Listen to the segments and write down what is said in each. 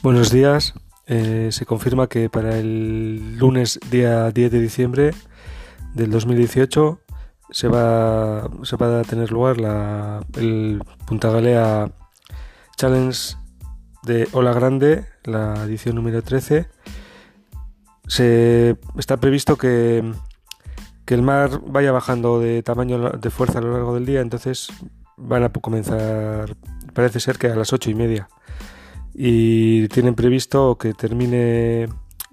Buenos días. Eh, se confirma que para el lunes día 10 de diciembre del 2018 se va, se va a tener lugar la, el Punta Galea Challenge de Ola Grande, la edición número 13. Se, está previsto que, que el mar vaya bajando de tamaño de fuerza a lo largo del día, entonces van a comenzar, parece ser que a las ocho y media y tienen previsto que termine,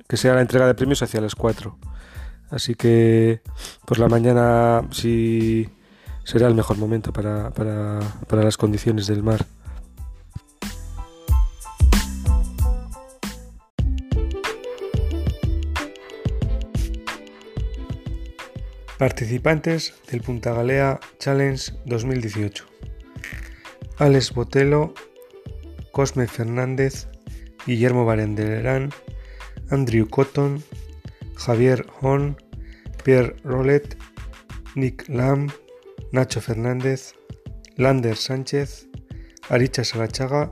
que sea la entrega de premios hacia las 4. Así que por la mañana sí será el mejor momento para, para, para las condiciones del mar. Participantes del Punta Galea Challenge 2018. Alex Botelo, Cosme Fernández, Guillermo Barenderán, Andrew Cotton, Javier Horn, Pierre Rollet, Nick Lamb, Nacho Fernández, Lander Sánchez, Aricha Sagachaga,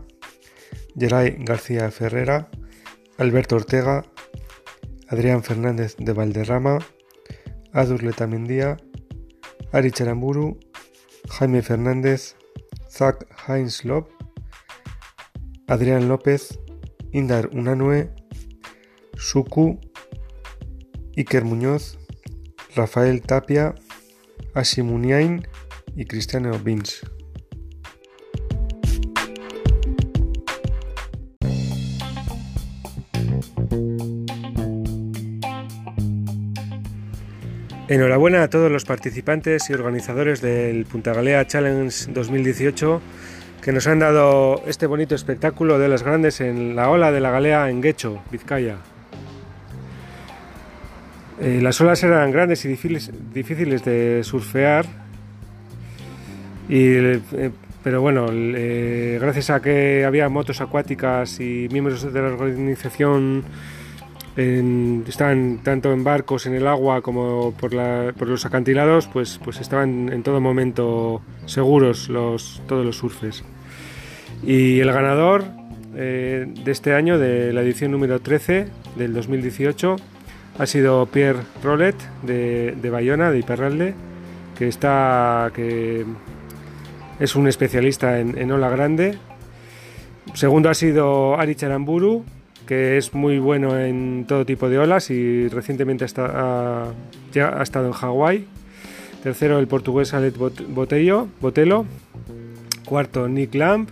Geray García Ferrera, Alberto Ortega, Adrián Fernández de Valderrama, Adur Letamendía, Ari Charamburu, Jaime Fernández, Zach Heinz Adrián López, Indar Unanue, Suku, Iker Muñoz, Rafael Tapia, Asimuniain y Cristiano Vins. Enhorabuena a todos los participantes y organizadores del Punta Galea Challenge 2018 que nos han dado este bonito espectáculo de las grandes en la ola de la galea en Guecho, Vizcaya. Eh, las olas eran grandes y difíciles, de surfear, eh, pero bueno, eh, gracias a que había motos acuáticas y miembros de la organización estaban tanto en barcos en el agua como por, los acantilados, pues, pues estaban en todo momento seguros los, todos los surfes. Y el ganador eh, de este año, de la edición número 13 del 2018, ha sido Pierre Rollet de, de Bayona, de Iperralde, que está que es un especialista en, ola grande. Segundo ha sido Ari Charamburu, que es muy bueno en todo tipo de olas y recientemente ha, ya ha estado en Hawái. Tercero el portugués Alet Botello. Cuarto Nick Lamb.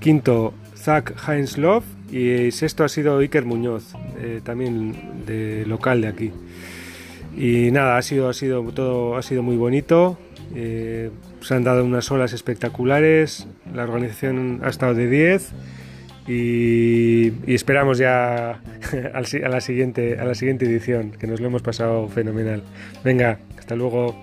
Quinto Zach Heinz Love. Y sexto ha sido Iker Muñoz, eh, también de local de aquí. Y nada, ha sido, ha sido todo ha sido muy bonito. Eh, se han dado unas olas espectaculares. La organización ha estado de 10 y, esperamos ya a la, siguiente, a la siguiente edición, que nos lo hemos pasado fenomenal. Venga, hasta luego.